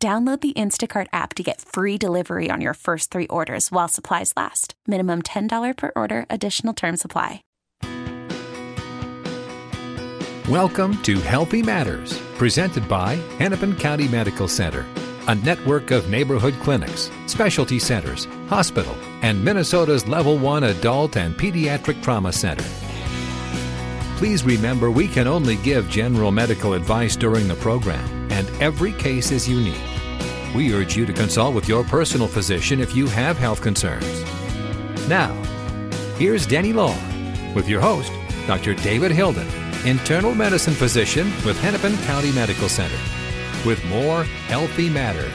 Download the Instacart app to get free delivery on your first three orders while supplies last. Minimum $10 per order, additional term supply. Welcome to Healthy Matters, presented by Hennepin County Medical Center, a network of neighborhood clinics, specialty centers, hospital, and Minnesota's Level 1 Adult and Pediatric Trauma Center. Please remember we can only give general medical advice during the program, and every case is unique. We urge you to consult with your personal physician if you have health concerns. Now, here's Denny Long with your host, Dr. David Hilden, internal medicine physician with Hennepin County Medical Center, with more Healthy Matters.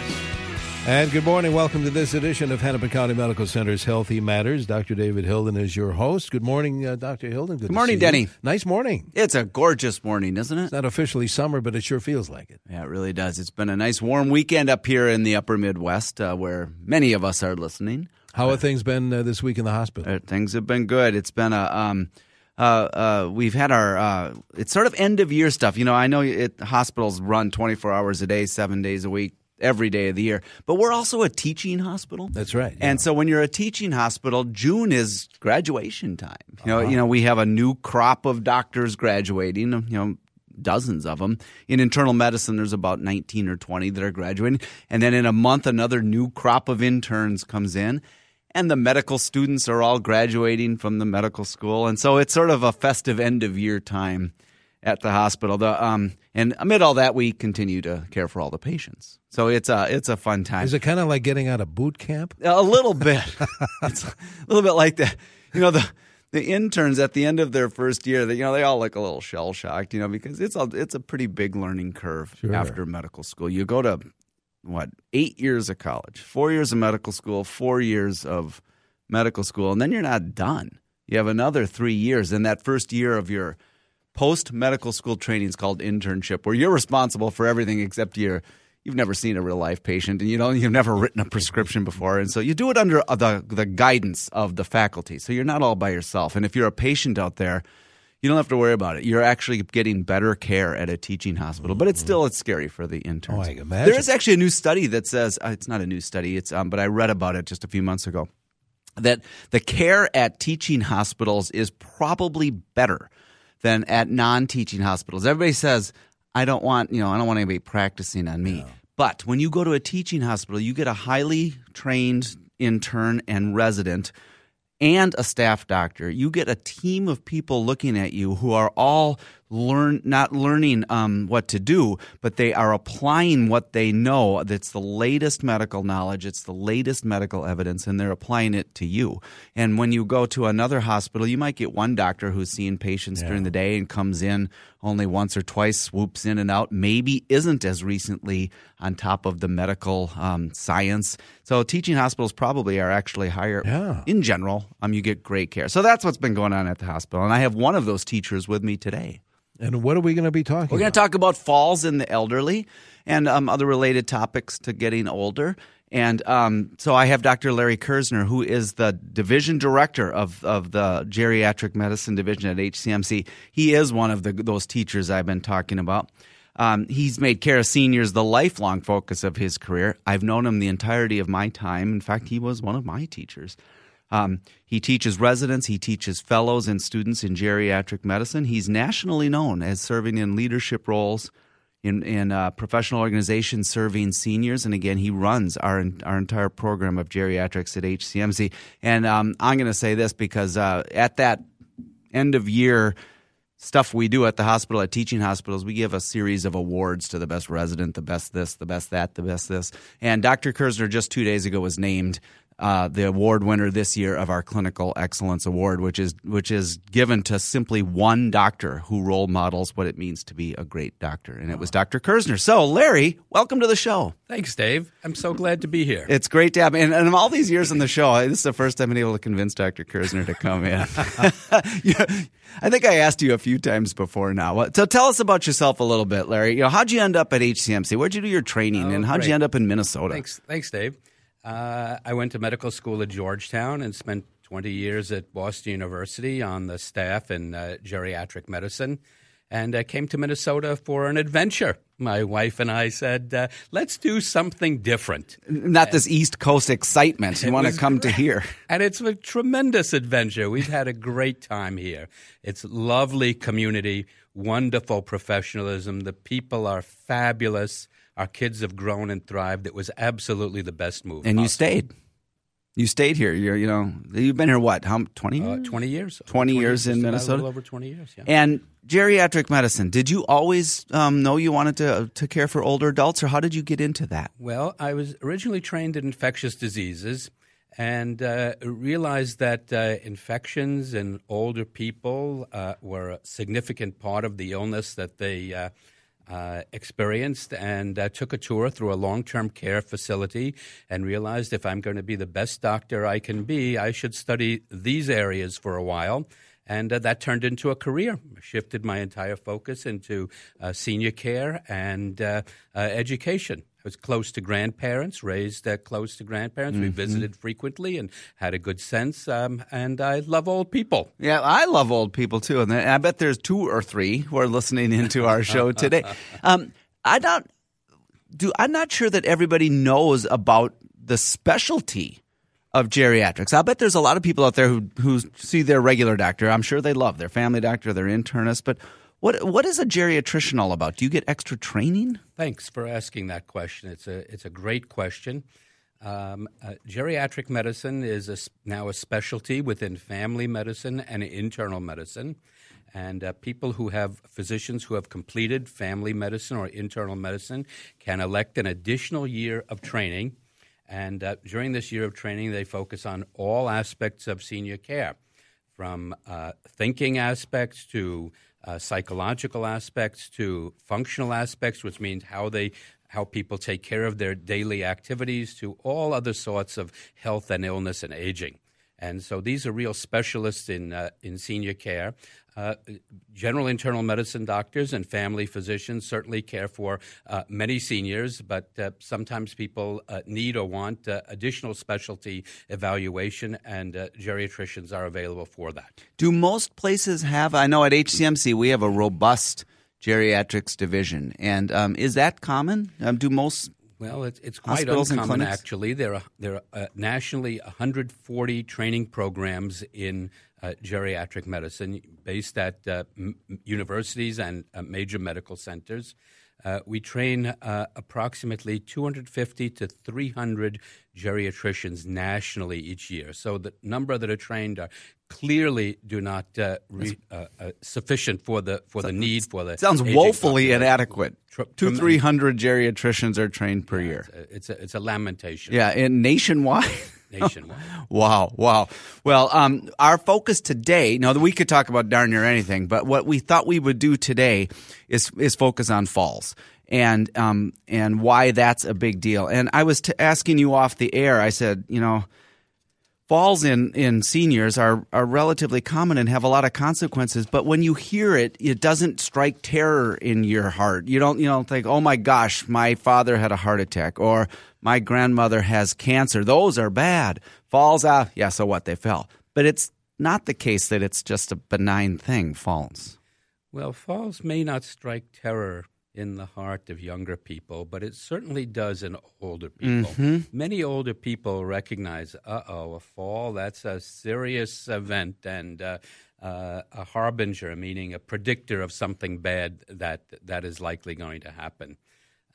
And good morning. Welcome to this edition of Hennepin County Medical Center's Healthy Matters. Dr. David Hilden is your host. Good morning, uh, Dr. Hilden. Good, good morning, Denny. You. Nice morning. It's a gorgeous morning, isn't it? It's not officially summer, but it sure feels like it. Yeah, it really does. It's been a nice warm weekend up here in the upper Midwest uh, where many of us are listening. How have things been uh, this week in the hospital? Uh, things have been good. It's been a. Um, uh, uh, we've had our uh, it's sort of end of year stuff. You know, I know it, hospitals run 24 hours a day, seven days a week, every day of the year. But we're also a teaching hospital. That's right. And so when you're a teaching hospital, June is graduation time. You know, uh-huh. you know, we have a new crop of doctors graduating, you know, dozens of them. In internal medicine there's about 19 or 20 that are graduating. And then in a month another new crop of interns comes in. And the medical students are all graduating from the medical school. And so it's sort of a festive end of year time at the hospital. The, um, and amid all that, we continue to care for all the patients. So it's a it's a fun time. Is it kind of like getting out of boot camp? A little bit. it's a little bit like that. You know the the interns at the end of their first year, they, you know, they all look a little shell shocked, you know, because it's a it's a pretty big learning curve sure. after medical school. You go to what eight years of college, four years of medical school, four years of medical school, and then you're not done. You have another three years. In that first year of your post medical school training is called internship, where you're responsible for everything except your you've never seen a real life patient and you know you've never written a prescription before. And so you do it under the the guidance of the faculty. So you're not all by yourself. And if you're a patient out there you don't have to worry about it. You're actually getting better care at a teaching hospital but it's still it's scary for the interns. Oh, I imagine. there is actually a new study that says uh, it's not a new study it's um, but I read about it just a few months ago that the care at teaching hospitals is probably better than at non-teaching hospitals. Everybody says, I don't want, you know, I don't want anybody practicing on me. No. But when you go to a teaching hospital, you get a highly trained intern and resident and a staff doctor. You get a team of people looking at you who are all learn not learning um, what to do, but they are applying what they know. That's the latest medical knowledge. It's the latest medical evidence, and they're applying it to you. And when you go to another hospital, you might get one doctor who's seeing patients yeah. during the day and comes in only once or twice, swoops in and out. Maybe isn't as recently on top of the medical um, science. So teaching hospitals probably are actually higher yeah. in general. Um, you get great care. So that's what's been going on at the hospital, and I have one of those teachers with me today. And what are we going to be talking We're going to talk about falls in the elderly and um, other related topics to getting older. And um, so I have Dr. Larry Kerzner, who is the division director of, of the geriatric medicine division at HCMC. He is one of the, those teachers I've been talking about. Um, he's made care of seniors the lifelong focus of his career. I've known him the entirety of my time. In fact, he was one of my teachers. Um, he teaches residents, he teaches fellows and students in geriatric medicine. He's nationally known as serving in leadership roles in, in uh, professional organizations serving seniors. And again, he runs our, our entire program of geriatrics at HCMC. And um, I'm going to say this because uh, at that end of year stuff we do at the hospital, at teaching hospitals, we give a series of awards to the best resident, the best this, the best that, the best this. And Dr. Kerzner just two days ago was named uh, the award winner this year of our Clinical Excellence Award, which is which is given to simply one doctor who role models what it means to be a great doctor, and it was Dr. Kerzner. So, Larry, welcome to the show. Thanks, Dave. I'm so glad to be here. It's great to have, and, and all these years on the show, this is the first time I've been able to convince Dr. Kerzner to come in. yeah, I think I asked you a few times before now. So, tell us about yourself a little bit, Larry. You know, how'd you end up at HCMC? Where'd you do your training, Oh, and how'd great. you end up in Minnesota? Thanks, thanks, Dave. Uh, I went to medical school at Georgetown and spent 20 years at Boston University on the staff in uh, geriatric medicine, and uh, came to Minnesota for an adventure. My wife and I said, uh, "Let's do something different." Not this East Coast excitement you want to come to here. And it's a tremendous adventure. We've had a great time here. It's lovely community, wonderful professionalism. The people are fabulous. Our kids have grown and thrived. It was absolutely the best move. And you stayed. You stayed here. You're, you know, you've been here what? How twenty? Uh, 20 years. 20 years in just a Minnesota? little over 20 years, yeah. and geriatric medicine. Did you always um, know you wanted to to care for older adults, or how did you get into that? Well, I was originally trained in infectious diseases and uh, realized that uh, infections in older people uh, were a significant part of the illness that they uh, experienced and uh, took a tour through a long term care facility and realized if I'm going to be the best doctor I can be, I should study these areas for a while. And uh, that turned into a career. Shifted my entire focus into uh, senior care and uh, education. I was close to grandparents, raised uh, close to grandparents. We visited frequently and had a good sense. Um, and I love old people. Yeah, I love old people too, and I bet there's two or three who are listening into our show today. Um, I don't do. I'm not sure that everybody knows about the specialty of geriatrics. I bet there's a lot of people out there who who see their regular doctor. I'm sure they love their family doctor, their internist, but. What, what is a geriatrician all about? Do you get extra training? Thanks for asking that question. It's a it's a great question. Um, uh, geriatric medicine is a, now a specialty within family medicine and internal medicine. And uh, people who have physicians who have completed family medicine or internal medicine can elect an additional year of training. And uh, during this year of training, they focus on all aspects of senior care from uh, thinking aspects to uh, psychological aspects to functional aspects, which means how they how people take care of their daily activities, to all other sorts of health and illness and aging. And so these are real specialists in uh, in senior care. Uh, general internal medicine doctors and family physicians certainly care for uh, many seniors, but uh, sometimes people uh, need or want uh, additional specialty evaluation, and uh, geriatricians are available for that. Do most places have? I know at HCMC we have a robust geriatrics division, and um, is that common? Um, do most? Well, it's, it's quite Hospitals uncommon, actually. There are, there are uh, nationally 140 training programs in uh, geriatric medicine based at uh, m- universities and uh, major medical centers. Uh, we train uh, approximately 250 to 300 geriatricians nationally each year. So the number that are trained are clearly do not uh, re, uh, uh, sufficient for the for the need for the Sounds woefully population. inadequate. Tr- Two, three hundred geriatricians are trained per year. It's a, it's a lamentation. Yeah, and nationwide. nationwide. Wow, wow. Well, um, our focus today, now we could talk about darn near anything, but what we thought we would do today is is focus on falls and um, and why that's a big deal. And I was t- asking you off the air. I said, you know, falls in, in seniors are, are relatively common and have a lot of consequences. But when you hear it, it doesn't strike terror in your heart. You don't, you don't think, oh my gosh, my father had a heart attack or my grandmother has cancer. Those are bad. Falls out, yeah, so what? They fell. But it's not the case that it's just a benign thing, falls. Well, falls may not strike terror in the heart of younger people, but it certainly does in older people. Many older people recognize, uh oh, a fall, that's a serious event and uh, uh, a harbinger, meaning a predictor of something bad that, that is likely going to happen.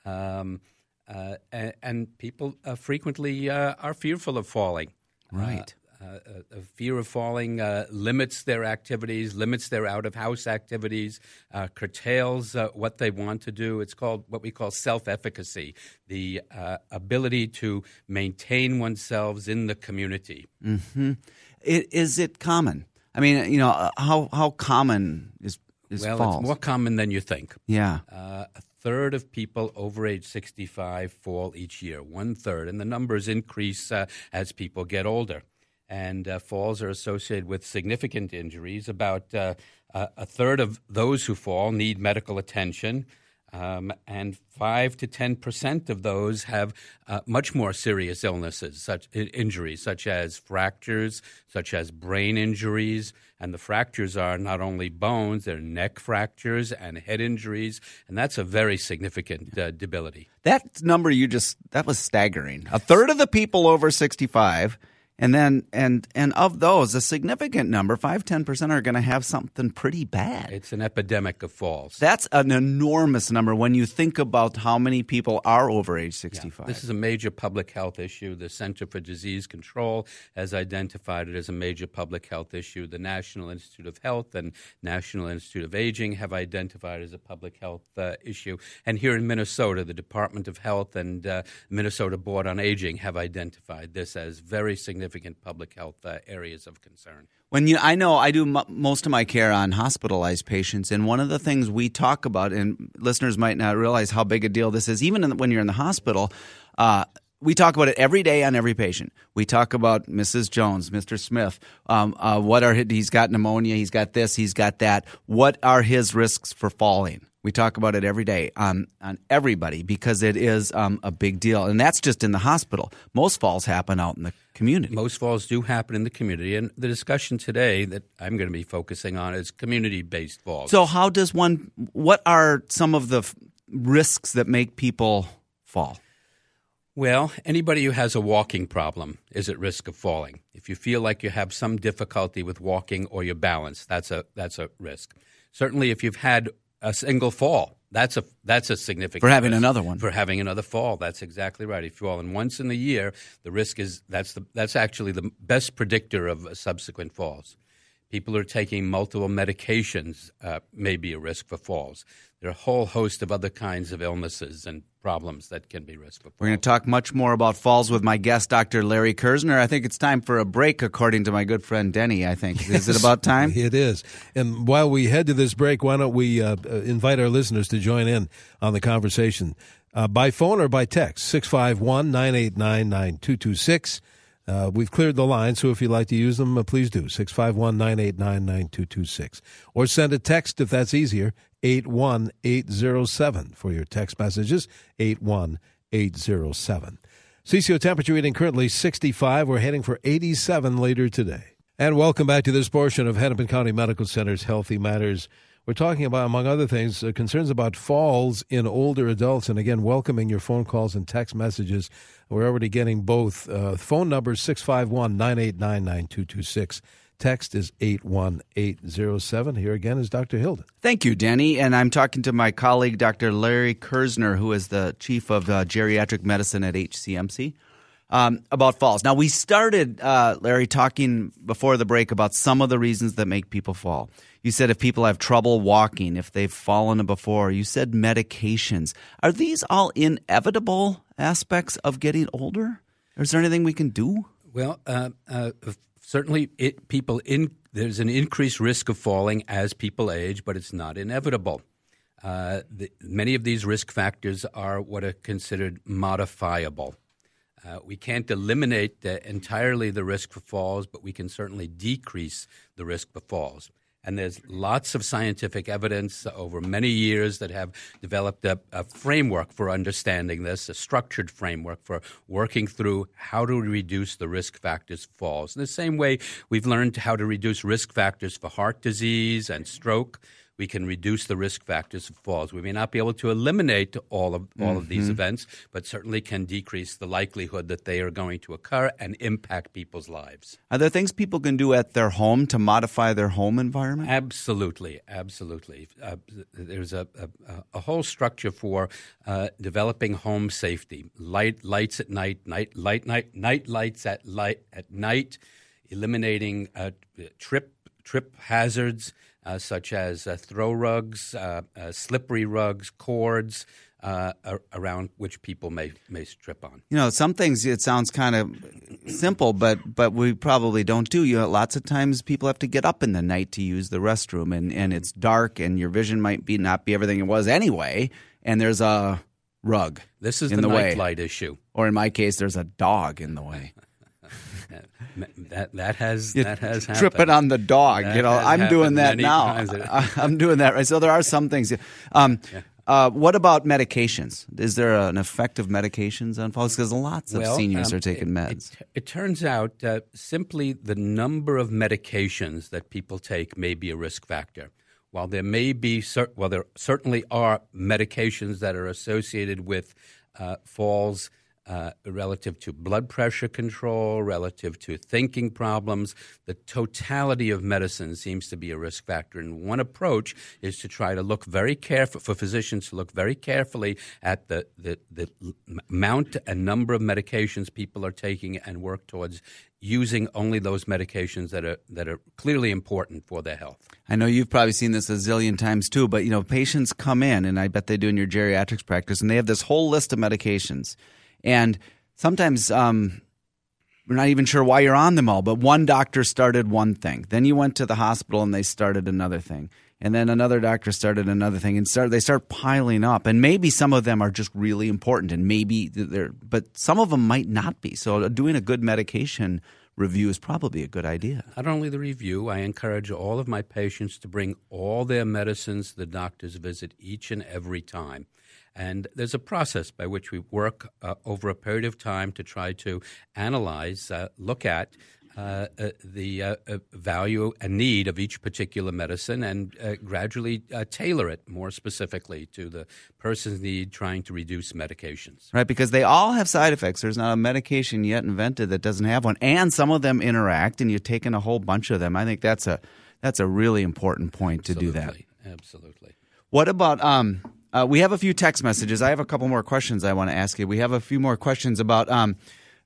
Um, uh, and, and people uh, frequently uh, are fearful of falling. Right. Uh, a fear of falling uh, limits their activities, limits their out of house activities, uh, curtails uh, what they want to do. It's called what we call self efficacy, the uh, ability to maintain oneself in the community. Mm-hmm. It, is it common? I mean, you know, uh, how, how common is, is well, falls? it's more common than you think. Yeah. a third of people over age 65 fall each year, one third, and the numbers increase as people get older and uh, falls are associated with significant injuries. About uh, a third of those who fall need medical attention. Um, and five to ten percent of those have uh, much more serious illnesses, such injuries, such as fractures, such as brain injuries, and the fractures are not only bones; they're neck fractures and head injuries, and that's a very significant uh, debility. That number you just—that was staggering. A third of the people over sixty-five and then and and of those a significant number 5 10% are going to have something pretty bad. It's an epidemic of falls. That's an enormous number when you think about how many people are over age 65 yeah, this is a major public health issue. The center for disease control has identified it as a major public health issue. The national institute of health and national institute of aging have identified it as a public health uh, issue. And here in minnesota the department of health and uh, minnesota board on aging have identified this as very significant significant public health uh, areas of concern. When you, I know I do m- most of my care on hospitalized patients, and one of the things we talk about, and listeners might not realize how big a deal this is, even the, when you're in the hospital. Uh, we talk about it every day on every patient. We talk about Mrs. Jones, Mr. Smith. Um, uh, what are he's got pneumonia, he's got this, he's got that. What are his risks for falling? We talk about it every day on on everybody because it is um, a big deal, and that's just in the hospital. Most falls happen out in the community. Most falls do happen in the community, and the discussion today that I'm going to be focusing on is community based falls. So, how does one? What are some of the f- risks that make people fall? Well, anybody who has a walking problem is at risk of falling. If you feel like you have some difficulty with walking or your balance, that's a that's a risk. Certainly, if you've had a single fall. That's a that's a significant for having risk. another one. For having another fall, that's exactly right. If you fall in once in the year, the risk is that's the that's actually the best predictor of subsequent falls. People who are taking multiple medications uh, may be a risk for falls. There are a whole host of other kinds of illnesses and problems that can be risk for falls. We're going to talk much more about falls with my guest, Dr. Larry Kerzner. I think it's time for a break, according to my good friend Denny. I think yes, is it about time? It is. And while we head to this break, why don't we uh, uh invite our listeners to join in on the conversation uh, by phone or by text 651 989 9226. Uh, we've cleared the line, so if you'd like to use them, uh, please do. 651 989 9226. Or send a text if that's easier, 81807 for your text messages, 81807. CCO temperature reading currently 65. We're heading for 87 later today. And welcome back to this portion of Hennepin County Medical Center's Healthy Matters. We're talking about, among other things, uh, concerns about falls in older adults. And again, welcoming your phone calls and text messages. We're already getting both. Uh, phone number 651 989 9226. Text is 81807. Here again is Dr. Hilden. Thank you, Denny. And I'm talking to my colleague, Dr. Larry Kerzner, who is the chief of uh, geriatric medicine at HCMC. Um, about falls. Now, we started, uh, Larry, talking before the break about some of the reasons that make people fall. You said if people have trouble walking, if they've fallen before. You said medications. Are these all inevitable aspects of getting older? Is there anything we can do? Well, uh, uh, certainly it, people in there's an increased risk of falling as people age, but it's not inevitable. Uh, the, many of these risk factors are what are considered modifiable. Uh, we can't eliminate entirely the risk for falls, but we can certainly decrease the risk for falls. And there's lots of scientific evidence over many years that have developed a, a, framework for understanding this, a structured framework for working through how to reduce the risk factors for falls. In the same way, we've learned how to reduce risk factors for heart disease and stroke we can reduce the risk factors of falls. We may not be able to eliminate all of all mm-hmm. of these mm-hmm. events, but certainly can decrease the likelihood that they are going to occur and impact people's lives. Are there things people can do at their home to modify their home environment? Absolutely, absolutely. Uh, there's a, a, a, whole structure for uh, developing home safety. Light lights at night, night light night night lights at light at night eliminating uh, trip trip hazards uh, such as uh, throw rugs, uh, uh, slippery rugs, cords. Uh, around which people may may trip on. You know, some things it sounds kind of simple, but but we probably don't do. You know, lots of times people have to get up in the night to use the restroom, and, and it's dark, and your vision might be not be everything it was anyway. And there's a rug. This is in the, the way. light issue. Or in my case, there's a dog in the way. That that has you that has happened. tripping on the dog. That you know, I'm doing that now. I'm doing that right. So there are some things. Um, yeah. uh, what about medications? Is there an effect of medications on falls? Because lots of well, ceniors um, are taking it, meds. It, it turns out uh, simply the number of medications that people take may be a risk factor. While there may be, well, there certainly are medications that are associated with uh, falls uh, relative to blood pressure control, relative to thinking problems. The totality of medicine seems to be a risk factor. And one approach is to try to look very careful for physicians to look very carefully at the, the, the amount and number of medications people are taking and work towards using only those medications that are that are clearly important for their health. I know you've probably seen this a zillion times too, but you know, patients come in and I bet they do in your geriatrics practice and they have this whole list of medications and sometimes um, we're not even sure why you're on them all, but one doctor started one thing. Then you went to the hospital and they started another thing. And then another doctor started another thing and start, they start piling up. And maybe some of them are just really important and maybe they're, but some of them might not be. So doing a good medication review is probably a good idea. Not only the review, I encourage all of my patients to bring all their medicines to the doctor's visit each and every time. And there's a process by which we work uh, over a period of time to try to analyze, uh, look at uh, uh the uh, uh, value and need of each particular medicine and gradually tailor it more specifically to the person's need trying to reduce medications. Right, because they all have side effects. There's not a medication yet invented that doesn't have one. And some of them interact, and you're taking a whole bunch of them. I think that's a, that's a really important point to Absolutely. do that. Absolutely. What about. Um, uh, we have a few text messages. I have a couple more questions I want to ask you. We have a few more questions about um,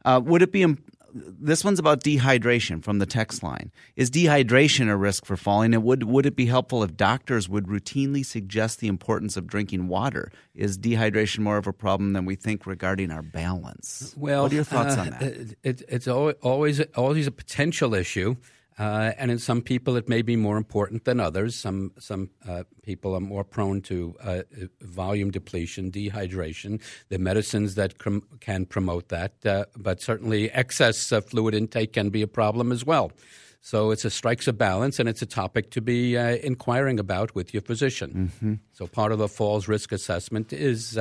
uh, would it be. Imp- this one's about dehydration from the text line. Is dehydration a risk for falling? And would, would it be helpful if doctors would routinely suggest the importance of drinking water? Is dehydration more of a problem than we think regarding our balance? Well, what are your thoughts uh, on that? It, it's always always a potential issue. Uh, and in some people, it may be more important than others. Some some uh, people are more prone to uh, volume depletion, dehydration. The medicines that com- can promote that, uh, but certainly excess uh, fluid intake can be a problem as well. So it's a strikes a balance, and it's a topic to be uh, inquiring about with your physician. Mm-hmm. So part of the falls risk assessment is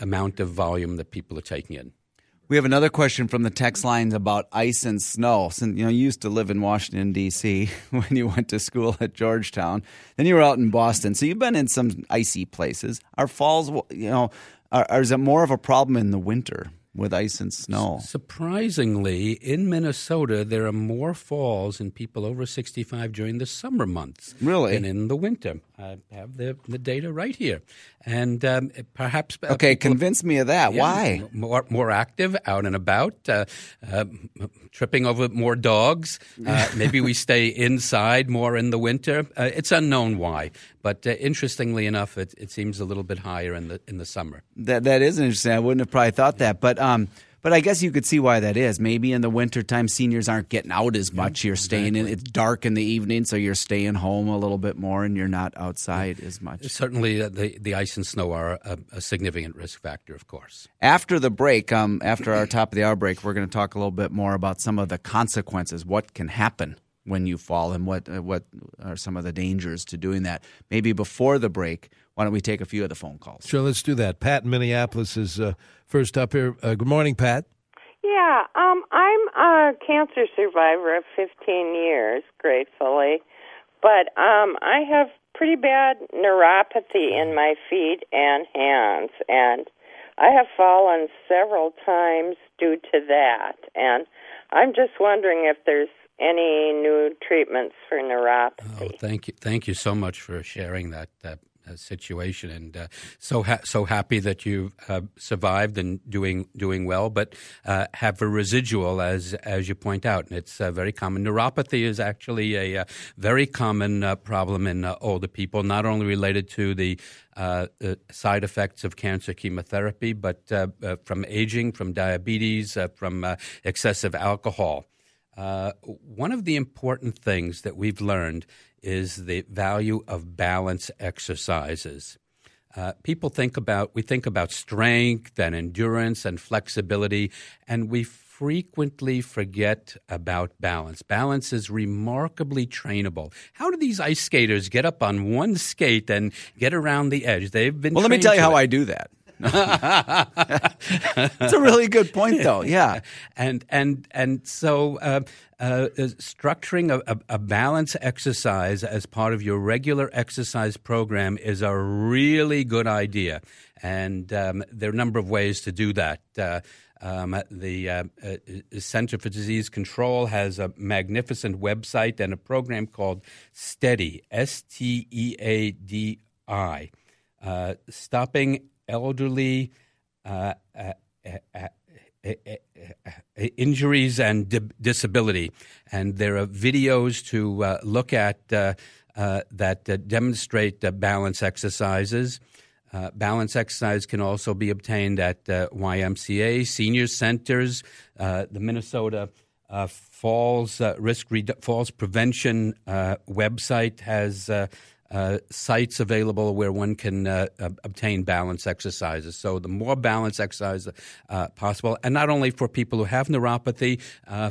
amount of volume that people are taking in. We have another question from the text lines about ice and snow. Since you know you used to live in Washington D.C. when you went to school at Georgetown, then you were out in Boston, so you've been in some icy places. Are falls, you know, are, are, is it more of a problem in the winter? With ice and snow. Surprisingly, in Minnesota, there are more falls in people over 65 during the summer months really? than in the winter. I have the, the data right here. And um, perhaps. Uh, okay, people, convince me of that. Yeah, Why? More, more active, out and about, uh, uh, tripping over more dogs. Uh, maybe we stay inside more in the winter. Uh, it's unknown why. But uh, interestingly enough, it, it seems a little bit higher in the in the summer. That that is interesting. I wouldn't have probably thought that, but um, but I guess you could see why that is. Maybe in the wintertime, seniors aren't getting out as much. You're staying in. It's dark in the evening, so you're staying home a little bit more, and you're not outside as much. Certainly, uh, the the ice and snow are a, a, significant risk factor, of course. After the break, um, after our top of the hour break, we're going to talk a little bit more about some of the consequences. What can happen when you fall and what uh, what are some of the dangers to doing that. Maybe before the break, why don't we take a few of the phone calls? Sure, let's do that. Pat in Minneapolis is uh, first up here. Uh, good morning, Pat. Yeah, um, I'm a cancer survivor of 15 years, gratefully, but um, I have pretty bad neuropathy in my feet and hands, and I have fallen several times due to that. And I'm just wondering if there's any new treatments for neuropathy. Oh, thank you, thank you so much for sharing that. that uh, situation. And uh, so ha- so happy that you uh, survived and doing doing well, but uh, have a residual as as you point out, and it's uh, very common. Neuropathy is actually a very common problem in older people, not only related to the uh, side effects of cancer chemotherapy, but uh, uh, from aging, from diabetes, from excessive alcohol. One of the important things that we've learned is the value of balance exercises. Uh, people think about we think about strength and endurance and flexibility, and we frequently forget about balance. Balance is remarkably trainable. How do these ice skaters get up on one skate and get around the edge? They've been. Well, let me tell you how it. I do that. It's a really good point, though. Yeah, and and and so uh, uh, structuring a, a, a, balance exercise as part of your regular exercise program is a really good idea, and um, there are a number of ways to do that. Uh, um, the uh, uh, Center for Disease Control has a magnificent website and a program called STEADY, S T E A D I, uh, Stopping Elderly uh, uh, uh, Injuries and Di- Disability. And there are videos to look at that demonstrate balance exercises. Uh, balance exercise can also be obtained at uh, YMCA, senior centers, uh, the Minnesota uh, Falls uh, Risk Redu- Falls Prevention website has uh, sites available where one can uh, obtain balance exercises. So the more balance exercise uh, possible, and not only for people who have neuropathy,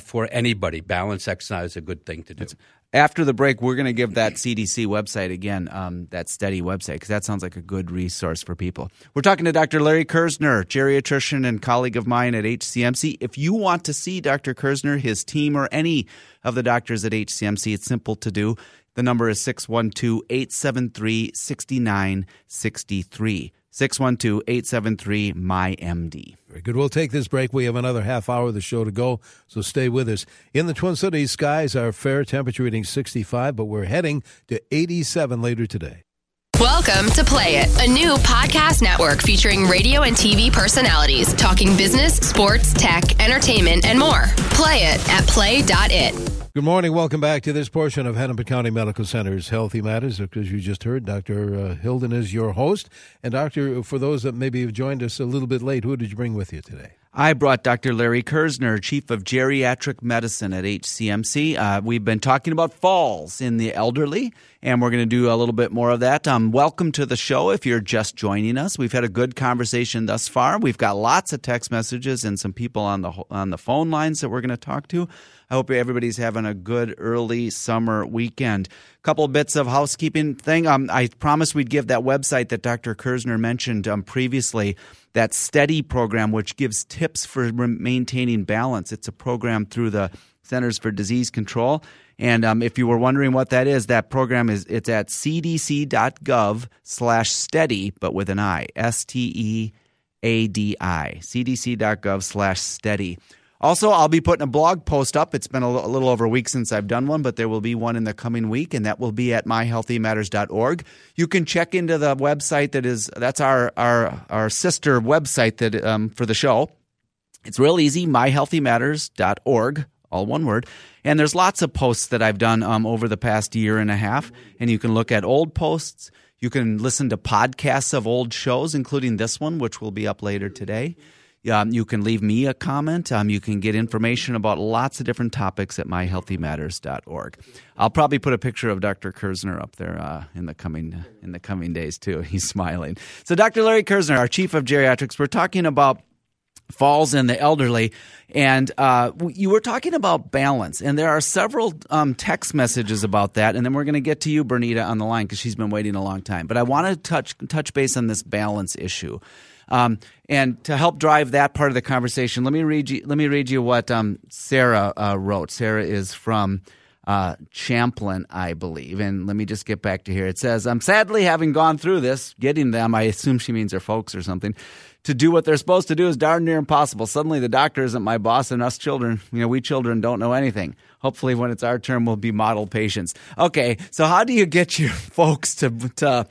for anybody, balance exercise is a good thing to do. It's, after the break, we're going to give that CDC website again, um, that study website, because that sounds like a good resource for people. We're talking to Dr. Larry Kerzner, geriatrician and colleague of mine at HCMC. If you want to see Dr. Kerzner, his team, or any of the doctors at HCMC, it's simple to do. The number is 612 873 6963. 612 873 MyMD. Very good. We'll take this break. We have another half hour of the show to go, so stay with us. In the Twin Cities, skies are fair, temperature reading 65, but we're heading to 87 later today. Welcome to Play It, a new podcast network featuring radio and TV personalities talking business, sports, tech, entertainment, and more. Play it at play.it. Good morning. Welcome back to this portion of Hennepin County Medical Center's Healthy Matters. As you just heard, Dr. Uh, Hilden is your host. And, Doctor, for those that maybe have joined us a little bit late, who did you bring with you today? I brought Dr. Larry Kerzner, Chief of Geriatric Medicine at HCMC. Uh, we've been talking about falls in the elderly, and we're going to do a little bit more of that. Um, welcome to the show if you're just joining us. We've had a good conversation thus far. We've got lots of text messages and some people on the on the phone lines that we're going to talk to. I hope everybody's having a good early summer weekend. Couple bits of housekeeping thing. Um, I promised we'd give that website that Dr. Kerzner mentioned um, previously, that steady program, which gives tips for maintaining balance. It's a program through the Centers for Disease Control. And um, if you were wondering what that is, that program is it's at cdc.gov slash steady, but with an I, S T E A D I, cdc.gov slash steady. Also, I'll be putting a blog post up. It's been a little over a week since I've done one, but there will be one in the coming week, and that will be at myhealthymatters.org. You can check into the website that is that's our our our sister website that um, for the show. It's real easy, myhealthymatters.org, all one word. And there's lots of posts that I've done um, over the past year and a half, and you can look at old posts. You can listen to podcasts of old shows, including this one, which will be up later today. Um, you can leave me a comment. Um, you can get information about lots of different topics at myhealthymatters.org. I'll probably put a picture of Dr. Kerzner up there uh, in the coming in the coming days too. He's smiling. So, Dr. Larry Kerzner, our chief of geriatrics, we're talking about falls in the elderly. And uh, you were talking about balance, and there are several um, text messages about that. And then we're going to get to you, Bernita, on the line because she's been waiting a long time. But I want to touch touch base on this balance issue. Um, and to help drive that part of the conversation, let me read you. Let me read you what um, Sarah uh, wrote. Sarah is from uh, Champlin, I believe. And let me just get back to here. It says, "I'm sadly having gone through this, getting them. I assume she means her folks or something." To do what they're supposed to do is darn near impossible. Suddenly, the doctor isn't my boss, and us children, you know, we children don't know anything. Hopefully, when it's our turn, we'll be model patients. Okay, so how do you get your folks to to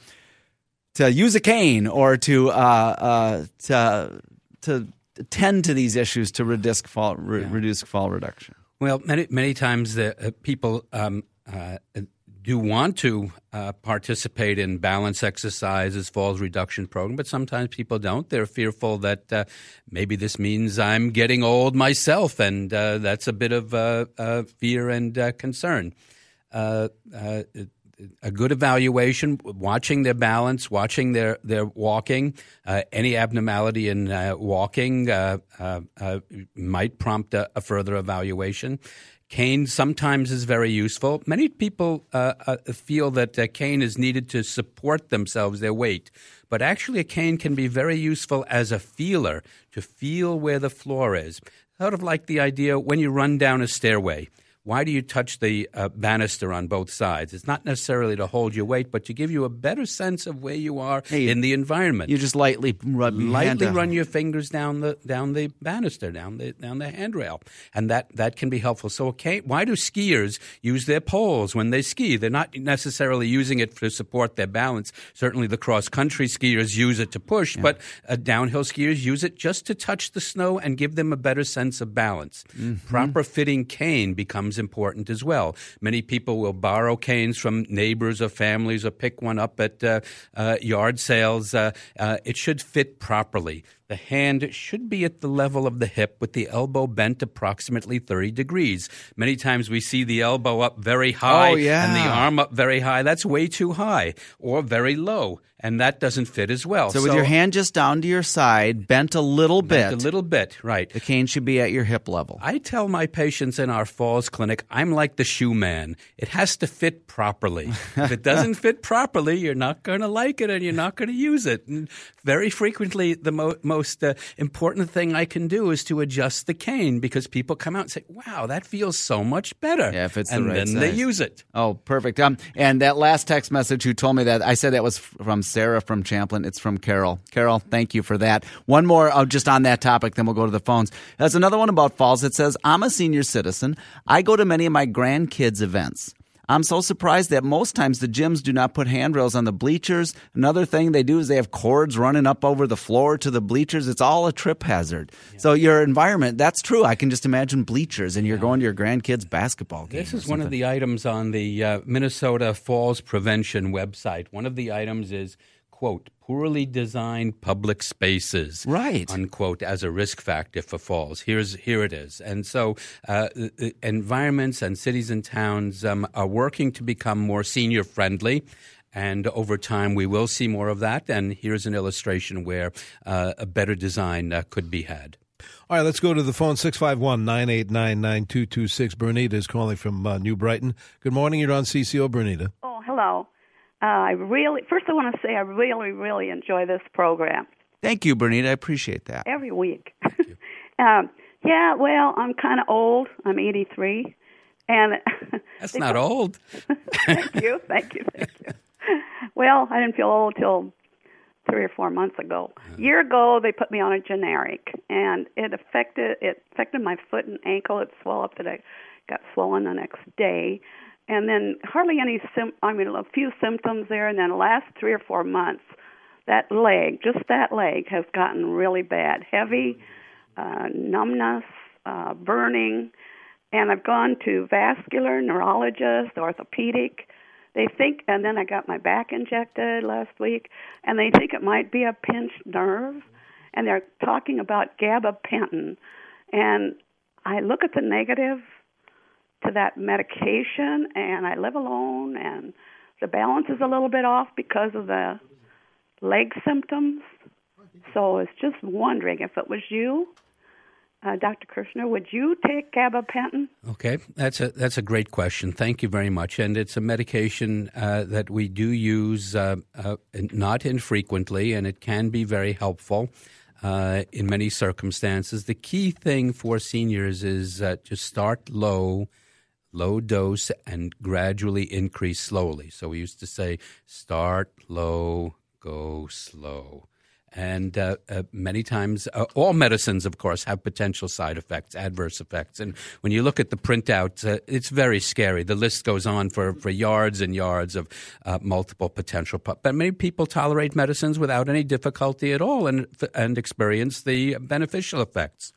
to use a cane or to uh, uh, to to tend to these issues to reduce fall re- yeah. reduce fall reduction? Well, many many times the uh, people um, uh, do want to uh, participate in balance exercises, falls reduction program, but sometimes people don't. They're fearful that uh, maybe this means I'm getting old myself, and uh, that's a bit of fear and concern. Uh, a good evaluation, watching their balance, watching their their walking. Uh, any abnormality in uh, walking uh, uh, uh might prompt a, a, further evaluation. Cane sometimes is very useful. Many people feel that cane is needed to support themselves, their weight. But actually, a cane can be very useful as a feeler to feel where the floor is. Sort of like the idea when you run down a stairway why do you touch the uh, banister on both sides? It's not necessarily to hold your weight, but to give you a better sense of where you are hey, in the environment. You just lightly run lightly run your fingers down the down the banister, down the down the handrail, and that that can be helpful. So, okay, why do skiers use their poles when they ski? They're not necessarily using it to support their balance. Certainly, the cross country skiers use it to push, yeah. but uh, downhill skiers use it just to touch the snow and give them a better sense of balance. Mm-hmm. Proper fitting cane becomes becomes important as well. Many people will borrow canes from neighbors or families or pick one up at uh, uh, yard sales. Uh, uh it should fit properly. The hand should be at the level of the hip with the elbow bent approximately 30 degrees. Many times we see the elbow up very oh, high oh, yeah. and the arm up very high. That's way too high or very low and that doesn't fit as well. So, so, with your hand just down to your side, bent a little bit, a little bit, right? The cane should be at your hip level. I tell my patients in our falls clinic, I'm like the shoe man. It has to fit properly. if it doesn't fit properly, you're not going to like it, and you're not going to use it. And very frequently, the mo- most uh, important thing I can do is to adjust the cane because people come out and say, "Wow, that feels so much better." Yeah, if it's and the right then size. they use it. Oh, perfect. Um, and that last text message who told me that I said that was from Sarah from Champlin. It's from Carol. Carol, thank you for that. One more uh, just on that topic, then we'll go to the phones. There's another one about falls. It says, I'm a senior citizen. I go to many of my grandkids' events. I'm so surprised that most times the gyms do not put handrails on the bleachers. Another thing they do is they have cords running up over the floor to the bleachers. It's all a trip hazard. Yeah. So your environment, that's true. I can just imagine bleachers and you're yeah. going to your grandkids' basketball game. This is one of the items on the uh, Minnesota Falls Prevention website. One of the items is quote, poorly designed public spaces, right, unquote, as a risk factor for falls. Here's here it is, and so uh, environments and cities and towns um, are working to become more senior friendly. And over time, we will see more of that. And here's an illustration where uh, a better design uh, could be had. All right, let's go to the phone 651 989 9226. Bernita is calling from uh, New Brighton. Good morning. You're on CCO, Bernita. Oh, hello. Uh, I really, first, I want to say I really, really enjoy this program. Thank you, Bernita. I appreciate that. Every week. um, yeah, well, I'm kind of old. I'm 83. And that's not old. thank you, thank you, thank you. Well, I didn't feel old till three or four months ago. A year ago, they put me on a generic, and it affected it affected my foot and ankle. It swelled up that I got swollen the next day and then hardly any sim I mean a few symptoms there. And then the last 3 or 4 months that leg just that leg has gotten really bad. Heavy uh numbness uh burning. And I've gone to vascular neurologist orthopedic. They think and then I got my back injected last week and they think it might be a pinched nerve. And they're talking about gabapentin. And I look at the negative to that medication and I live alone and the balance is a little bit off because of the leg symptoms. So I was just wondering if it was you, uh, Dr. Kirschner, would you take gabapentin? Okay, that's a that's a great question. Thank you very much. And it's a medication uh, that we do use uh, uh not infrequently, and it can be very helpful. Uh, in many circumstances, the key thing for seniors is uh, to start low, low dose and gradually increase slowly. So we used to say start low, go slow. And uh, uh, many times, uh, all medicines, of course, have potential side effects, adverse effects. And when you look at the printout, uh, it's very scary. The list goes on for, for yards and yards of uh, multiple potential. But many people tolerate medicines without any difficulty at all and, and experience the beneficial effects.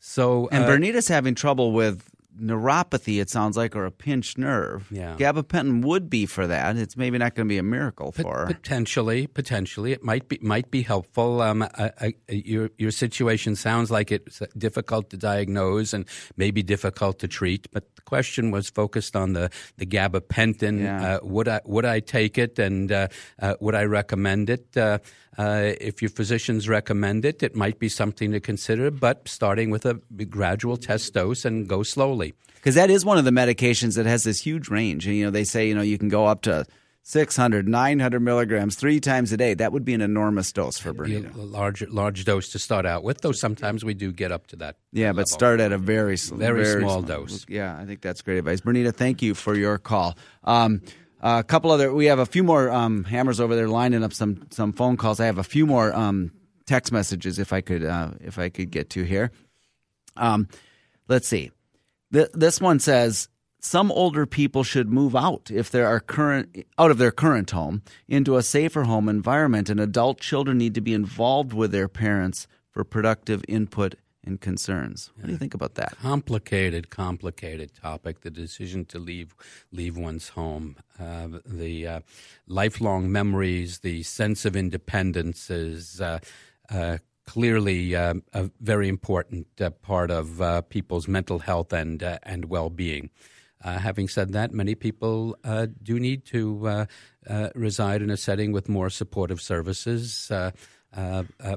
So, and uh, Bernita's having trouble with neuropathy, it sounds like, or a pinched nerve. Yeah. Gabapentin would be for that. It's maybe not going to be a miracle for her. Potentially, potentially, it might be might be helpful. Um, I, I, your your situation sounds like it's difficult to diagnose and maybe difficult to treat. But the question was focused on the the gabapentin. Yeah. Uh, would I would I take it and uh, uh, would I recommend it? Uh, if your physicians recommend it, it might be something to consider, but starting with a gradual test dose and go slowly. Because that is one of the medications that has this huge range. You know, they say, you know, you can go up to 600, 900 milligrams three times a day. That would be an enormous dose for Bernita. A large, large dose to start out with, though sometimes we do get up to that. Yeah, level. but start at a very, very, very small, small, dose. Yeah, I think that's great advice. Bernita, thank you for your call. Um, a couple other, we have a few more um, hammers over there lining up some some phone calls. I have a few more um, text messages if I could uh, if I could get to here. Um, let's see. Th- this one says some older people should move out if they are current out of their current home into a safer home environment, and adult children need to be involved with their parents for productive input and concerns. What do you think about that? Complicated, complicated topic. The decision to leave leave one's home, uh, the uh, lifelong memories, the sense of independence is. Uh, uh clearly, uh, a very important uh, part of people's mental health and and well being. having said that, many people do need to reside in a setting with more supportive services. Uh, uh,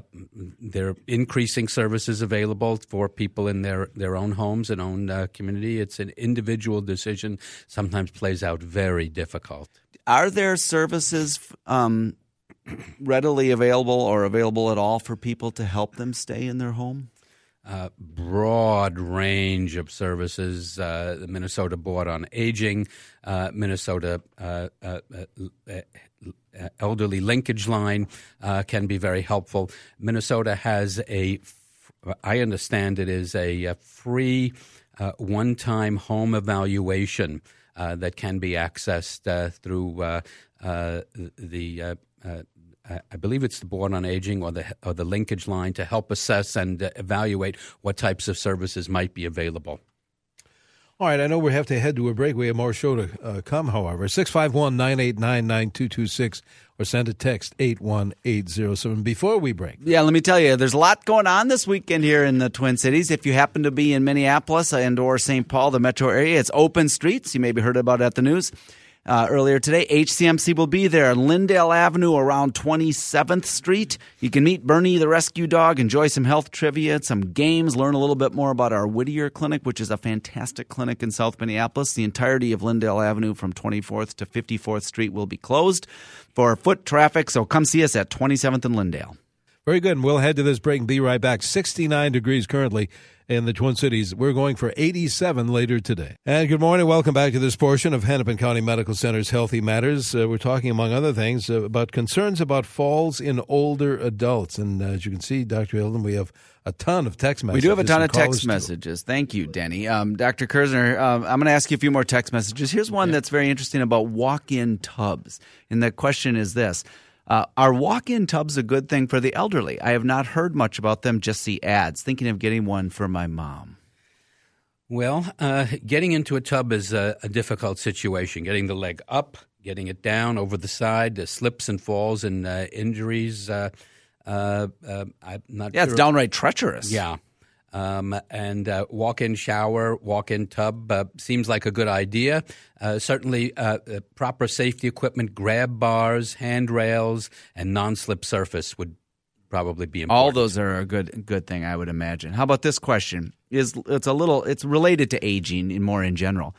there are increasing services available for people in their, their own homes and own uh, community. It's an individual decision, sometimes plays out very difficult. Are there services um, readily available or available at all for people to help them stay in their home? Uh, broad range of services. Uh, the Minnesota Board on Aging, uh, Minnesota uh, uh, uh, Uh, elderly Linkage Line uh, can be very helpful. Minnesota has a, I understand it is a, free uh, one-time home evaluation that can be accessed through the I believe it's the Board on Aging or the or the linkage line to help assess and uh, evaluate what types of services might be available. All right, I know we have to head to a break. We have more show to uh, come, however. 651 989 9226 or send a text 81807 before we break. Yeah, let me tell you, there's a lot going on this weekend here in the Twin Cities. If you happen to be in Minneapolis and or St. Paul, the metro area, it's open streets. You maybe heard about it at the news uh, earlier today. HCMC will be there on Lyndale Avenue around 27th Street. You can meet Bernie the rescue dog, enjoy some health trivia, some games, learn a little bit more about our Whittier Clinic, which is a fantastic clinic in South Minneapolis. The entirety of Lyndale Avenue from 24th to 54th Street will be closed for foot traffic, so come see us at 27th and Lyndale. Very good. And we'll head to this break and be right back. 69 degrees currently in the Twin Cities. We're going for 87 later today. And good morning. Welcome back to this portion of Hennepin County Medical Center's Healthy Matters. Uh, we're talking, among other things, uh, about concerns about falls in older adults. And uh, as you can see, Dr. Hilden, we have a ton of text messages. We do have a ton of text messages. Thank you, Denny. Um, Dr. Kerzner, um, I'm going to ask you a few more text messages. Here's one that's very interesting about walk in tubs. And the question is this uh, are walk in tubs a good thing for the elderly? I have not heard much about them, just see ads. Thinking of getting one for my mom. Well, uh, getting into a tub is a, a, difficult situation. Getting the leg up, getting it down over the side, the slips and falls and uh, injuries. Uh, uh, uh, I'm not. Yeah, sure. it's downright treacherous. Yeah, um, and uh, walk-in shower, walk-in tub uh, seems like a good idea. Uh, certainly, uh, uh, proper safety equipment, grab bars, handrails, and non-slip surface would probably be important. All those are a good good thing, I would imagine. How about this question? Is it's a little it's related to aging in more in general.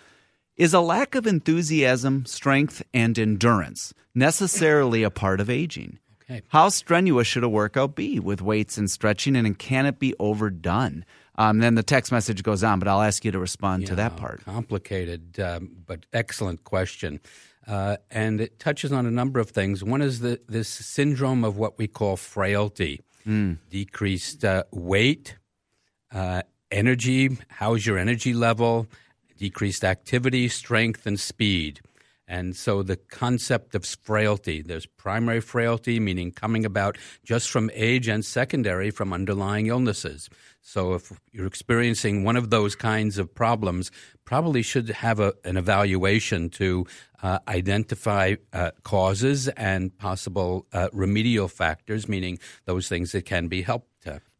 Is a lack of enthusiasm, strength, and endurance necessarily a part of aging? Okay. How strenuous should a workout be with weights and stretching, and can it be overdone? Um, then the text message goes on, but I'll ask you to respond yeah, to that part. Complicated, um, but excellent question. Uh, and it touches on a number of things. One is the, this syndrome of what we call frailty, mm. decreased uh, weight, uh, energy, how's your energy level, decreased activity, strength, and speed. And so the concept of frailty, there's primary frailty, meaning coming about just from age, and secondary from underlying illnesses. So if you're experiencing one of those kinds of problems, probably should have a, an evaluation to uh, identify uh, causes and possible uh, remedial factors, meaning those things that can be helped.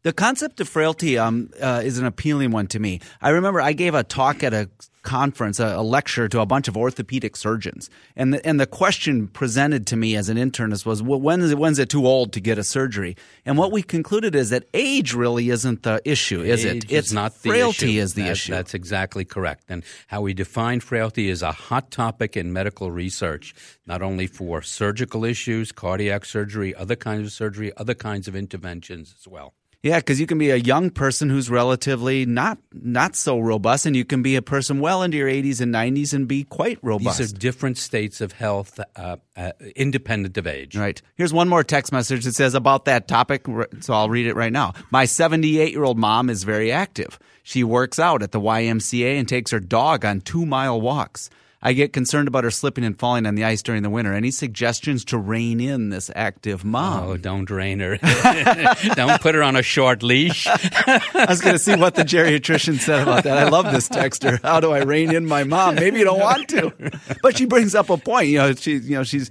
The concept of frailty um, uh, is an appealing one to me. I remember I gave a talk at a conference, a, a, lecture to a bunch of orthopedic surgeons, and the, and the question presented to me as an internist was, well, when is it, when's it too old to get a surgery? And what we concluded is that age really isn't the issue, is age it? It's not the frailty issue. is the that, issue. That's exactly correct. And how we define frailty is a hot topic in medical research, not only for surgical issues, cardiac surgery, other kinds of surgery, other kinds of interventions as well. Yeah, because you can be a young person who's relatively not not so robust, and you can be a person well into your 80s and 90s and be quite robust. These are different states of health, uh, uh, independent of age. Right. Here's one more text message that says about that topic, so I'll read it right now. My 78 year old mom is very active. She works out at the YMCA and takes her dog on two mile walks. I get concerned about her slipping and falling on the ice during the winter. Any suggestions to rein in this active mom? Oh, don't rein her. don't put her on a short leash. I was going to see what the geriatrician said about that. I love this texter. How do I rein in my mom? Maybe you don't want to, but she brings up a point. You know, she, you know, she's,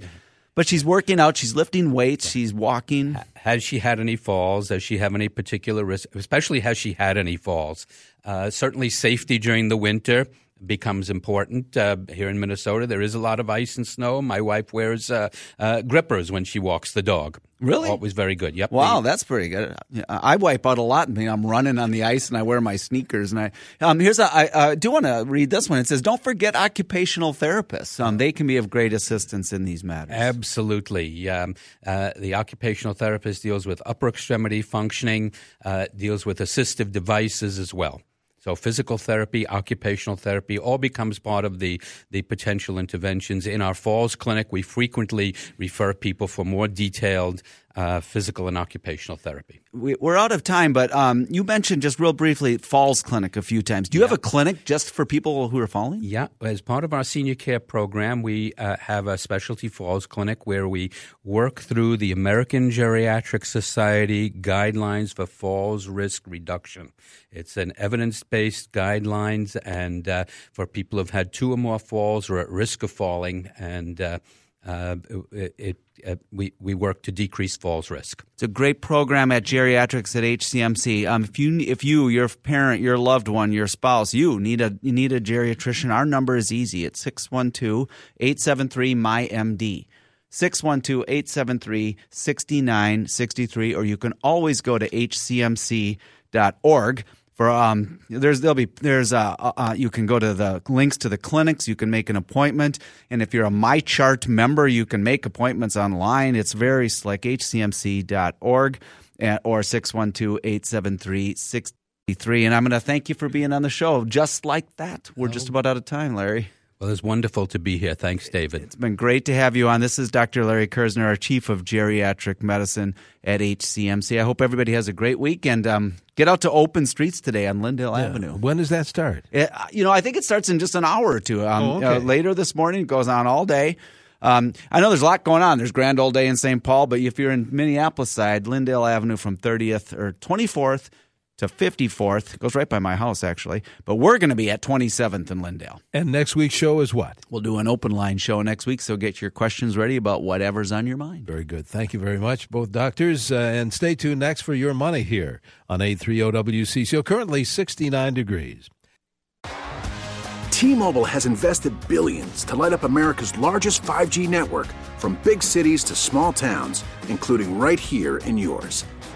but she's working out. She's lifting weights. She's walking. Has she had any falls? Does she have any particular risk? Especially, has she had any falls? Uh, certainly, safety during the winter becomes important. Uh, here in Minnesota, there is a lot of ice and snow. My wife wears uh, uh, grippers when she walks the dog. Really? Always very good. Yep. Wow, that's pretty good. I wipe out a lot. I mean, I'm running on the ice and I wear my sneakers. And I um, here's a, I uh, do want to read this one. It says, "Don't forget occupational therapists. Um, they can be of great assistance in these matters." Absolutely. Um, uh, the occupational therapist deals with upper extremity functioning, uh, deals with assistive devices as well. So physical therapy, occupational therapy, all becomes part of the, the potential interventions. In our falls clinic, we frequently refer people for more detailed uh, physical and occupational therapy. We, are out of time, but um, you mentioned just real briefly Falls Clinic a few times. Do you yeah. have a clinic just for people who are falling? Yeah. As part of our senior care program, we uh, have a specialty Falls Clinic where we work through the American Geriatric Society guidelines for falls risk reduction. It's an evidence based guidelines and uh, for people who've had two or more falls or at risk of falling. And uh, it, it uh, we, we work to decrease falls risk. It's a great program at geriatrics at HCMC. Um, if you if you your parent, your loved one, your spouse, you need a you need a geriatrician. Our number is easy. It's 612-873 MyMD. 612-873-6963 or you can always go to hcmc.org for um there's there'll be there's uh, uh, uh, you can go to the links to the clinics. You can make an appointment. And if you're a mychart member you can make appointments online. It's very slick hcmc.org and, or 612-873-63 and i'm going to thank you for being on the show. Just like that. We're just about out of time larry well, it's wonderful to be here. Thanks, David. It's been great to have you on. This is Dr. Larry Kerzner, our Chief of Geriatric Medicine at HCMC. I hope everybody has a great week and um, get out to Open Streets today on Lyndale yeah. Avenue. When does that start? It, uh, you know, I think it starts in just an hour or two. Um, oh, okay. uh, later this morning, it goes on all day. Um, I know there's a lot going on. There's Grand Old Day in St. Paul, but if you're in Minneapolis side, Lyndale Avenue from 30th or 24th to 54th. Goes right by my house, actually. But we're going to be at 27th in Lyndale. And next week's show is what? We'll do an open line show next week, so get your questions ready about whatever's on your mind. Very good. Thank you very much, both doctors. Uh, and stay tuned next for your money here on 830 WCCO. Currently 69 degrees. T-Mobile has invested billions to light up America's largest 5G network from big cities to small towns, including right here in yours.